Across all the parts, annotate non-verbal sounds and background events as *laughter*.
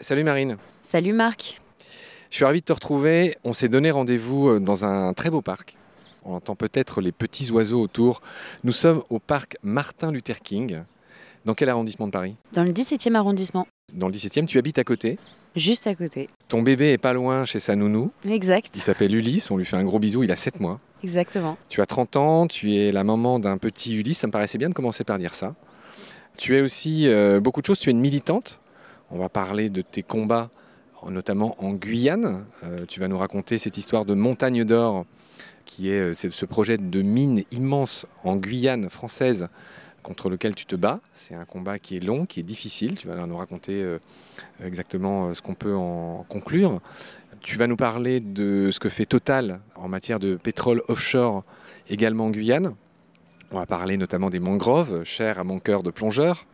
Salut Marine. Salut Marc. Je suis ravi de te retrouver. On s'est donné rendez-vous euh, dans un très beau parc. On entend peut-être les petits oiseaux autour. Nous sommes au parc Martin Luther King. Dans quel arrondissement de Paris? Dans le 17e arrondissement. Dans le 17e, tu habites à côté. Juste à côté. Ton bébé est pas loin chez sa nounou. Exact. Il s'appelle Ulysse, on lui fait un gros bisou, il a 7 mois. Exactement. Tu as 30 ans, tu es la maman d'un petit Ulysse, ça me paraissait bien de commencer par dire ça. Tu es aussi euh, beaucoup de choses, tu es une militante. On va parler de tes combats, notamment en Guyane. Euh, tu vas nous raconter cette histoire de montagne d'or, qui est, euh, ce projet de mine immense en Guyane française contre lequel tu te bats. C'est un combat qui est long, qui est difficile. Tu vas nous raconter exactement ce qu'on peut en conclure. Tu vas nous parler de ce que fait Total en matière de pétrole offshore, également en Guyane. On va parler notamment des mangroves, chères à mon cœur de plongeur.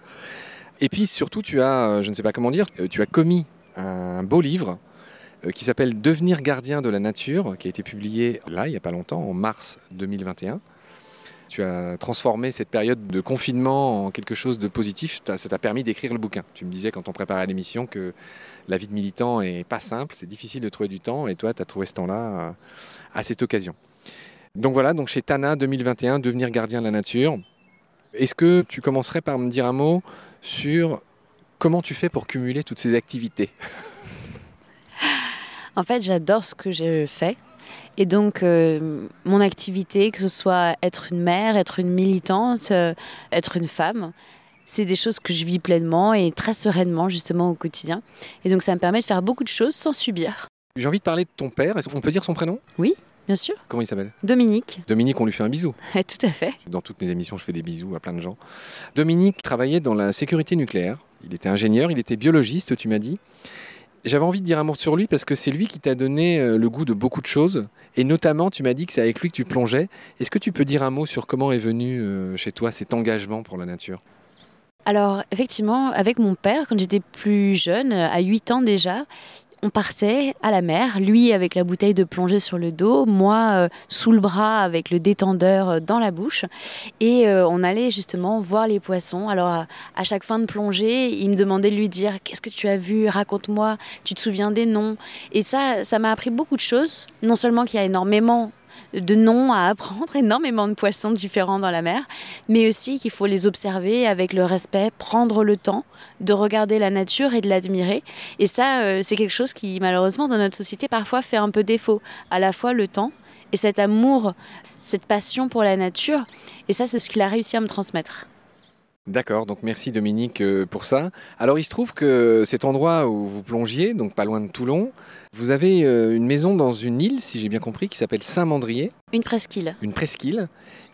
Et puis surtout, tu as, euh, je ne sais pas comment dire, tu as commis un beau livre qui s'appelle Devenir gardien de la nature, qui a été publié là, il n'y a pas longtemps, en mars 2021. Tu as transformé cette période de confinement en quelque chose de positif. Ça t'a permis d'écrire le bouquin. Tu me disais quand on préparait l'émission que la vie de militant est pas simple, c'est difficile de trouver du temps, et toi, tu as trouvé ce temps-là à cette occasion. Donc voilà, donc chez Tana 2021, devenir gardien de la nature. Est-ce que tu commencerais par me dire un mot sur comment tu fais pour cumuler toutes ces activités? En fait, j'adore ce que je fais. Et donc, euh, mon activité, que ce soit être une mère, être une militante, euh, être une femme, c'est des choses que je vis pleinement et très sereinement, justement, au quotidien. Et donc, ça me permet de faire beaucoup de choses sans subir. J'ai envie de parler de ton père. Est-ce qu'on peut dire son prénom? Oui. Bien sûr. Comment il s'appelle? Dominique. Dominique, on lui fait un bisou. *laughs* Tout à fait. Dans toutes mes émissions, je fais des bisous à plein de gens. Dominique travaillait dans la sécurité nucléaire. Il était ingénieur, il était biologiste, tu m'as dit. J'avais envie de dire un mot sur lui parce que c'est lui qui t'a donné euh, le goût de beaucoup de choses. Et notamment, tu m'as dit que c'est avec lui que tu plongeais. Est-ce que tu peux dire un mot sur comment est venu euh, chez toi cet engagement pour la nature? Alors effectivement, avec mon père, quand j'étais plus jeune, à 8 ans déjà, on partait à la mer, lui avec la bouteille de plongée sur le dos, moi euh, sous le bras avec le détendeur euh, dans la bouche. Et euh, on allait justement voir les poissons. Alors à, chaque fin de plongée, il me demandait de lui dire Qu'est-ce que tu as vu? Raconte-moi, tu te souviens des noms Et ça, ça m'a appris beaucoup de choses. Non seulement qu'il y a énormément de noms à apprendre, *laughs* énormément de poissons différents dans la mer, mais aussi qu'il faut les observer avec le respect, prendre le temps de regarder la nature et de l'admirer. Et ça, euh, c'est quelque chose qui, malheureusement, dans notre société, parfois fait un peu défaut. À la fois le temps et cet amour, cette passion pour la nature. Et ça, c'est ce qu'il a réussi à me transmettre. D'accord, donc merci Dominique euh, pour ça. Alors il se trouve que cet endroit où vous plongiez, donc pas loin de Toulon, vous avez euh, une maison dans une île, si j'ai bien compris, qui s'appelle Saint-Mandrier. Une presqu'île. Une presqu'île.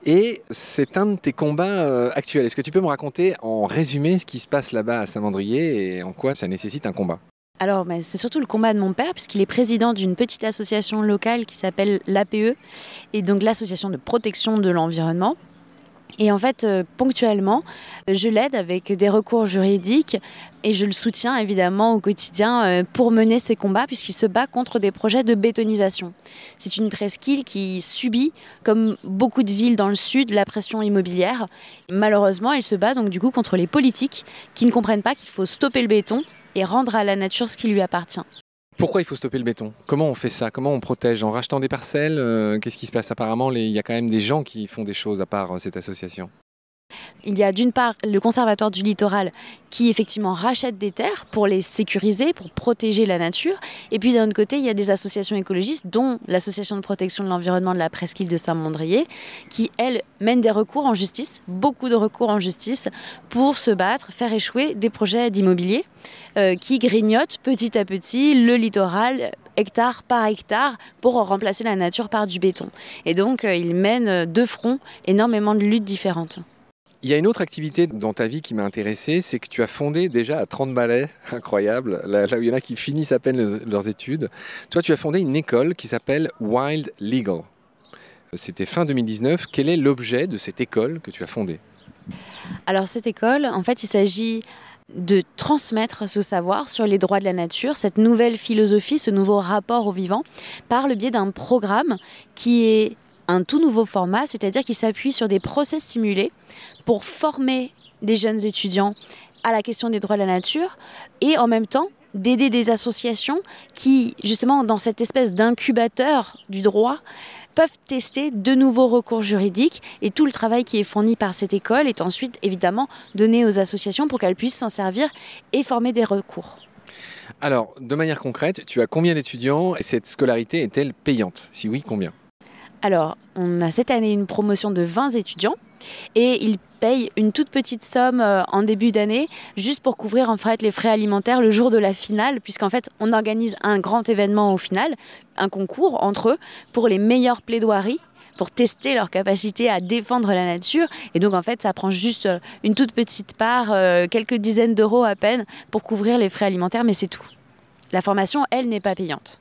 Et c'est un de tes combats euh, actuels. Est-ce que tu peux me raconter en résumé ce qui se passe là-bas à Saint-Mandrier et en quoi ça nécessite un combat? Alors, ben, c'est surtout le combat de mon père, puisqu'il est président d'une petite association locale qui s'appelle l'APE, et donc l'association de protection de l'environnement. Et en fait, euh, ponctuellement, je l'aide avec des recours juridiques et je le soutiens évidemment au quotidien euh, pour mener ses combats puisqu'il se bat contre des projets de bétonisation. C'est une presqu'île qui subit, comme beaucoup de villes dans le sud, la pression immobilière. Malheureusement, elle se bat donc du coup contre les politiques qui ne comprennent pas qu'il faut stopper le béton et rendre à la nature ce qui lui appartient. Pourquoi il faut stopper le béton? Comment on fait ça? Comment on protège? En rachetant des parcelles euh, Qu'est-ce qui se passe? Apparemment, il y a quand même des gens qui font des choses à part euh, cette association. Il y a d'une part le Conservatoire du littoral qui effectivement rachète des terres pour les sécuriser, pour protéger la nature. Et puis d'un autre côté, il y a des associations écologistes, dont l'Association de protection de l'environnement de la presqu'île de Saint-Mandrier, qui, elle, mène des recours en justice, beaucoup de recours en justice, pour se battre, faire échouer des projets d'immobilier euh, qui grignotent petit à petit le littoral hectare par hectare pour remplacer la nature par du béton. Et donc, euh, ils mènent de front énormément de luttes différentes. Il y a une autre activité dans ta vie qui m'a intéressé, c'est que tu as fondé déjà à 30 balais, *laughs* incroyable, là, où il y en a qui finissent à peine leurs études. Toi, tu as fondé une école qui s'appelle Wild Legal. C'était fin 2019. Quel est l'objet de cette école que tu as fondée? Alors cette école, en fait, il s'agit de transmettre ce savoir sur les droits de la nature, cette nouvelle philosophie, ce nouveau rapport au vivant, par le biais d'un programme qui est un tout nouveau format, c'est-à-dire qu'il s'appuie sur des process simulés pour former des jeunes étudiants à la question des droits de la nature et en même temps d'aider des associations qui, justement, dans cette espèce d'incubateur du droit, peuvent tester de nouveaux recours juridiques et tout le travail qui est fourni par cette école est ensuite évidemment donné aux associations pour qu'elles puissent s'en servir et former des recours. Alors, de manière concrète, tu as combien d'étudiants et cette scolarité est-elle payante? Si oui, combien? Alors, on a cette année une promotion de 20 étudiants et ils payent une toute petite somme euh, en début d'année juste pour couvrir les frais alimentaires le jour de la finale puisqu'en fait on organise un grand événement au final, un concours entre eux pour les meilleures plaidoiries pour tester leur capacité à défendre la nature. Et donc, en fait, ça prend juste euh, une toute petite part, euh, quelques dizaines d'euros à peine, pour couvrir les frais alimentaires, mais c'est tout. La formation, elle, n'est pas payante.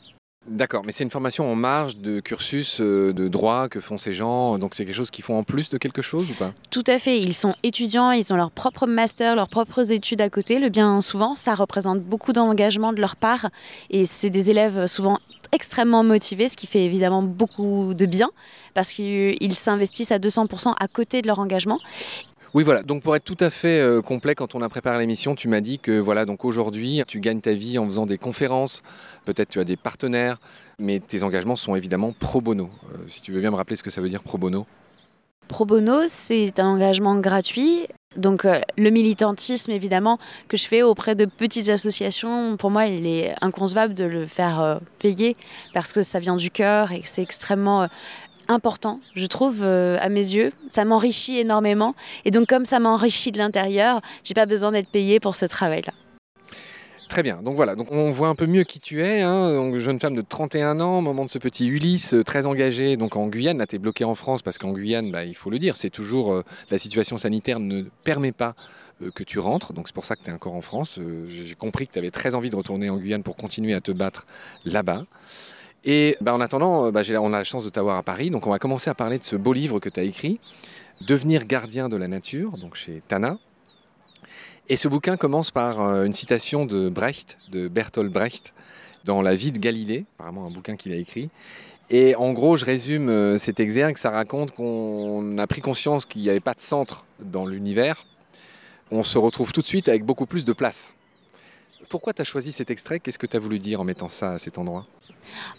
D'accord, mais c'est une formation en marge de cursus euh, de droit que font ces gens, donc c'est quelque chose qu'ils font en plus de quelque chose ou pas? Tout à fait, ils sont étudiants, ils ont leur propre master, leurs propres études à côté. Le bien souvent, ça représente beaucoup d'engagement de leur part et c'est des élèves souvent extrêmement motivés, ce qui fait évidemment beaucoup de bien parce qu'ils s'investissent à 200% à côté de leur engagement. Oui, voilà. Donc pour être tout à fait euh, complet, quand on a préparé l'émission, tu m'as dit que voilà, donc aujourd'hui, tu gagnes ta vie en faisant des conférences. Peut-être tu as des partenaires, mais tes engagements sont évidemment pro bono. Euh, si tu veux bien me rappeler ce que ça veut dire pro bono. Pro bono, c'est un engagement gratuit. Donc euh, le militantisme, évidemment, que je fais auprès de petites associations, pour moi, il est inconcevable de le faire payer parce que ça vient du cœur et que c'est extrêmement important, je trouve, euh, à mes yeux. Ça m'enrichit énormément. Et donc, comme ça m'enrichit de l'intérieur, j'ai pas besoin d'être payée pour ce travail-là. Très bien, donc voilà, donc on voit un peu mieux qui tu es, hein. donc, jeune femme de 31 ans, moment de ce petit Ulysse, euh, très engagée donc en Guyane, là tu es bloquée en France parce qu'en Guyane, bah, il faut le dire, c'est toujours, euh, la situation sanitaire ne permet pas que tu rentres, donc c'est pour ça que tu es encore en France, j'ai compris que tu avais très envie de retourner en Guyane pour continuer à te battre là-bas. Et bah, en attendant, bah, on a la chance de t'avoir à Paris, donc on va commencer à parler de ce beau livre que tu as écrit, Devenir gardien de la nature, donc chez Tana. Et ce bouquin commence par euh, une citation de Brecht, de Bertolt Brecht, dans La vie de Galilée, apparemment un bouquin qu'il a écrit. Et en gros, je résume euh, cet exergue, ça raconte qu'on a pris conscience qu'il n'y avait pas de centre dans l'univers. On se retrouve tout de suite avec beaucoup plus de place. Pourquoi tu as choisi cet extrait? Qu'est-ce que tu as voulu dire en mettant ça à cet endroit?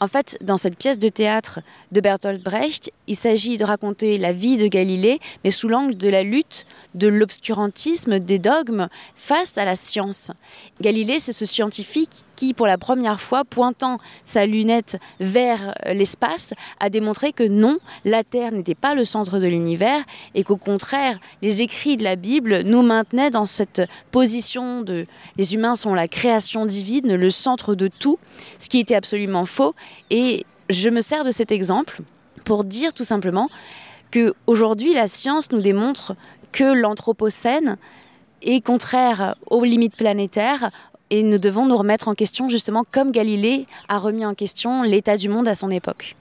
En fait, dans cette pièce de théâtre de Bertolt Brecht, il s'agit de raconter la vie de Galilée, mais sous l'angle de la lutte, de l'obscurantisme, des dogmes face à la science. Galilée, c'est ce scientifique qui, pour la première fois, pointant sa lunette vers l'espace, a démontré que non, la Terre n'était pas le centre de l'univers et qu'au contraire, les écrits de la Bible nous maintenaient dans cette position de les humains sont la création divine, le centre de tout, ce qui était absolument faux. Et je me sers de cet exemple pour dire tout simplement que aujourd'hui la science nous démontre que l'anthropocène est contraire aux limites planétaires et nous devons nous remettre en question justement comme Galilée a remis en question l'état du monde à son époque.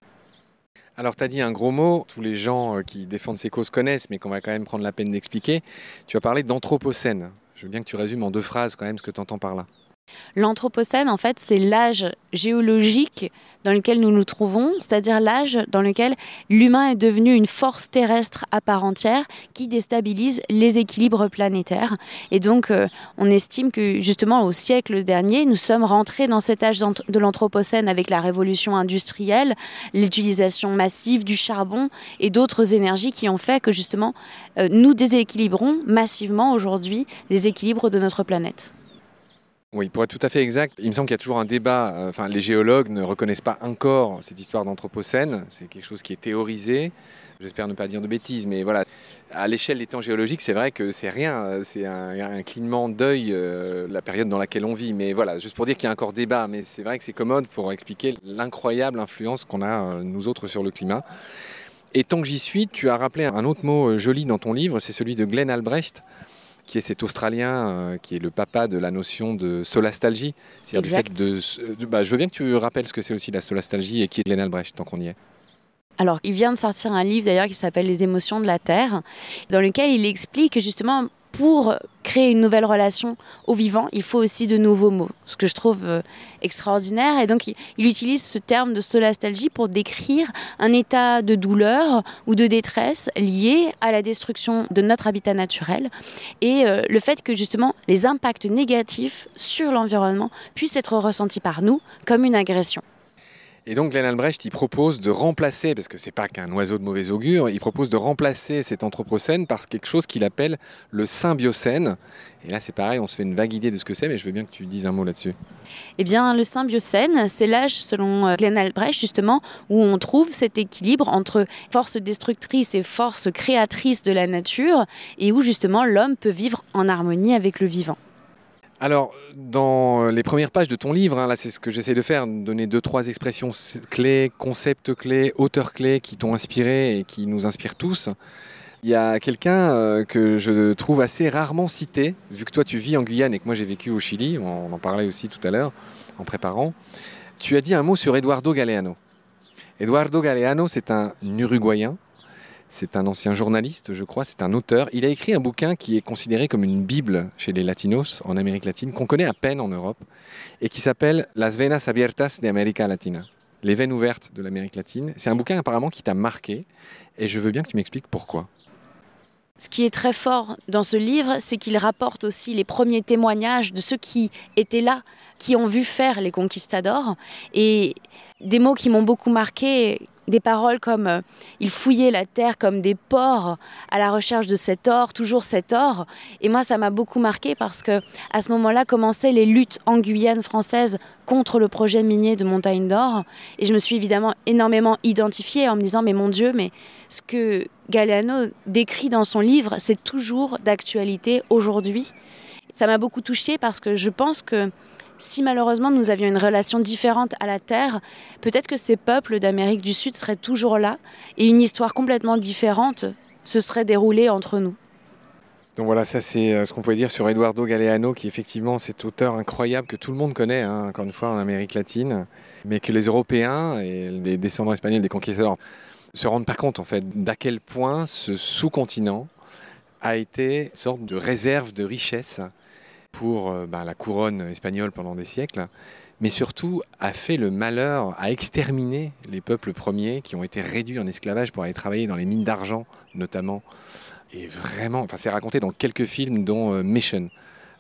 Alors, tu as dit un gros mot, tous les gens euh, qui défendent ces causes connaissent, mais qu'on va quand même prendre la peine d'expliquer. Tu as parlé d'anthropocène. Je veux bien que tu résumes en deux phrases quand même ce que tu entends par là. L'Anthropocène, en fait, c'est l'âge géologique dans lequel nous nous trouvons, c'est-à-dire l'âge dans lequel l'humain est devenu une force terrestre à part entière qui déstabilise les équilibres planétaires. Et donc, euh, on estime que justement au siècle dernier, nous sommes rentrés dans cet âge de l'Anthropocène avec la révolution industrielle, l'utilisation massive du charbon et d'autres énergies qui ont fait que justement euh, nous déséquilibrons massivement aujourd'hui les équilibres de notre planète. Oui, pour être tout à fait exact, il me semble qu'il y a toujours un débat. Euh, enfin, les géologues ne reconnaissent pas encore cette histoire d'anthropocène. C'est quelque chose qui est théorisé. J'espère ne pas dire de bêtises, mais voilà. À l'échelle des temps géologiques, c'est vrai que c'est rien. C'est un, clignement d'œil, euh, la période dans laquelle on vit. Mais voilà, juste pour dire qu'il y a encore débat. Mais c'est vrai que c'est commode pour expliquer l'incroyable influence qu'on a, euh, nous autres, sur le climat. Et tant que j'y suis, tu as rappelé un autre mot joli dans ton livre, c'est celui de Glenn Albrecht qui est cet Australien euh, qui est le papa de la notion de solastalgie. C'est-à-dire du fait de. bah, je veux bien que tu rappelles ce que c'est aussi la solastalgie et qui est Glenn Albrecht, tant qu'on y est. Alors, il vient de sortir un livre d'ailleurs qui s'appelle Les émotions de la Terre, dans lequel il explique justement pour créer une nouvelle relation au vivant, il faut aussi de nouveaux mots, ce que je trouve euh, extraordinaire. Et donc, il, utilise ce terme de solastalgie pour décrire un état de douleur ou de détresse lié à la destruction de notre habitat naturel et euh, le fait que justement les impacts négatifs sur l'environnement puissent être ressentis par nous comme une agression. Et donc Glenn Albrecht, il propose de remplacer, parce que c'est pas qu'un oiseau de mauvais augure, il propose de remplacer cet anthropocène par quelque chose qu'il appelle le symbiocène. Et là, c'est pareil, on se fait une vague idée de ce que c'est, mais je veux bien que tu dises un mot là-dessus. Eh bien, le symbiocène, c'est l'âge, selon euh, Glenn Albrecht, justement, où on trouve cet équilibre entre force destructrice et force créatrice de la nature, et où justement l'homme peut vivre en harmonie avec le vivant. Alors, dans les premières pages de ton livre, hein, là c'est ce que j'essaie de faire, donner deux, trois expressions clés, concepts clés, auteurs clés qui t'ont inspiré et qui nous inspirent tous. Il y a quelqu'un euh, que je trouve assez rarement cité, vu que toi tu vis en Guyane et que moi j'ai vécu au Chili, on en parlait aussi tout à l'heure en préparant. Tu as dit un mot sur Eduardo Galeano. Eduardo Galeano, c'est un Uruguayen c'est un ancien journaliste, je crois, c'est un auteur. Il a écrit un bouquin qui est considéré comme une bible chez les latinos en Amérique latine, qu'on connaît à peine en Europe, et qui s'appelle Las venas abiertas de América Latina. Les veines ouvertes de l'Amérique latine. C'est un bouquin apparemment qui t'a marqué, et je veux bien que tu m'expliques pourquoi. Ce qui est très fort dans ce livre, c'est qu'il rapporte aussi les premiers témoignages de ceux qui étaient là, qui ont vu faire les conquistadors, et des mots qui m'ont beaucoup marqué, des paroles comme euh, il fouillait la terre comme des porcs à la recherche de cet or, toujours cet or. Et moi, ça m'a beaucoup marqué parce que à ce moment-là commençaient les luttes en Guyane française contre le projet minier de Montagne d'Or. Et je me suis évidemment énormément identifiée en me disant mais mon Dieu, mais ce que Galeano décrit dans son livre, c'est toujours d'actualité aujourd'hui. Ça m'a beaucoup touchée parce que je pense que si malheureusement nous avions une relation différente à la Terre, peut-être que ces peuples d'Amérique du Sud seraient toujours là et une histoire complètement différente se serait déroulée entre nous. Donc voilà, ça c'est euh, ce qu'on pouvait dire sur Eduardo Galeano, qui est effectivement cet auteur incroyable que tout le monde connaît, hein, encore une fois en Amérique latine, mais que les Européens et les descendants espagnols des conquistadors se rendent pas compte en fait d'à quel point ce sous-continent a été une sorte de réserve de richesse pour euh, bah, la couronne espagnole pendant des siècles, mais surtout a fait le malheur, à exterminer les peuples premiers qui ont été réduits en esclavage pour aller travailler dans les mines d'argent notamment. Et vraiment, enfin c'est raconté dans quelques films dont euh, Mission.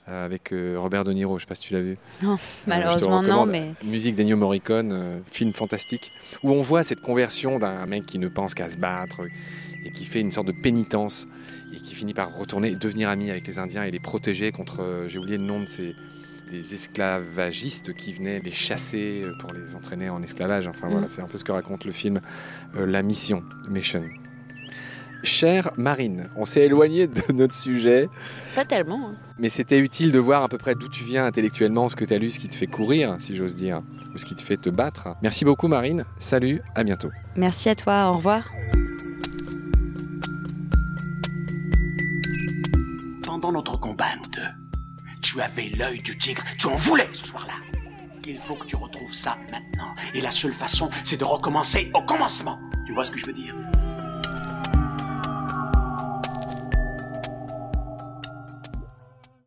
Euh, avec Robert De Niro, je ne sais pas si tu l'as vu. Non, malheureusement non, mais... Musique d'Ennio Morricone, film fantastique, où on voit cette conversion d'un mec qui ne pense qu'à se battre et qui fait une sorte de pénitence et qui finit par retourner, devenir ami avec les Indiens et les protéger contre, euh, j'ai oublié le nom de ces des esclavagistes qui venaient les chasser euh, pour les entraîner en esclavage. Enfin voilà, mm. c'est un peu ce que raconte le film euh, La Mission, Mission. Chère Marine, on s'est éloigné de notre sujet. Pas tellement. Hein. Mais c'était utile de voir à peu près d'où tu viens intellectuellement, ce que tu as lu, ce qui te fait courir, si j'ose dire, ou ce qui te fait te battre. Merci beaucoup Marine, salut, à bientôt. Merci à toi, au revoir. Dans notre combat, nous deux, tu avais l'œil du tigre, tu en voulais ce soir-là. Il faut que tu retrouves ça maintenant. Et la seule façon, c'est de recommencer au commencement. Tu vois ce que je veux dire?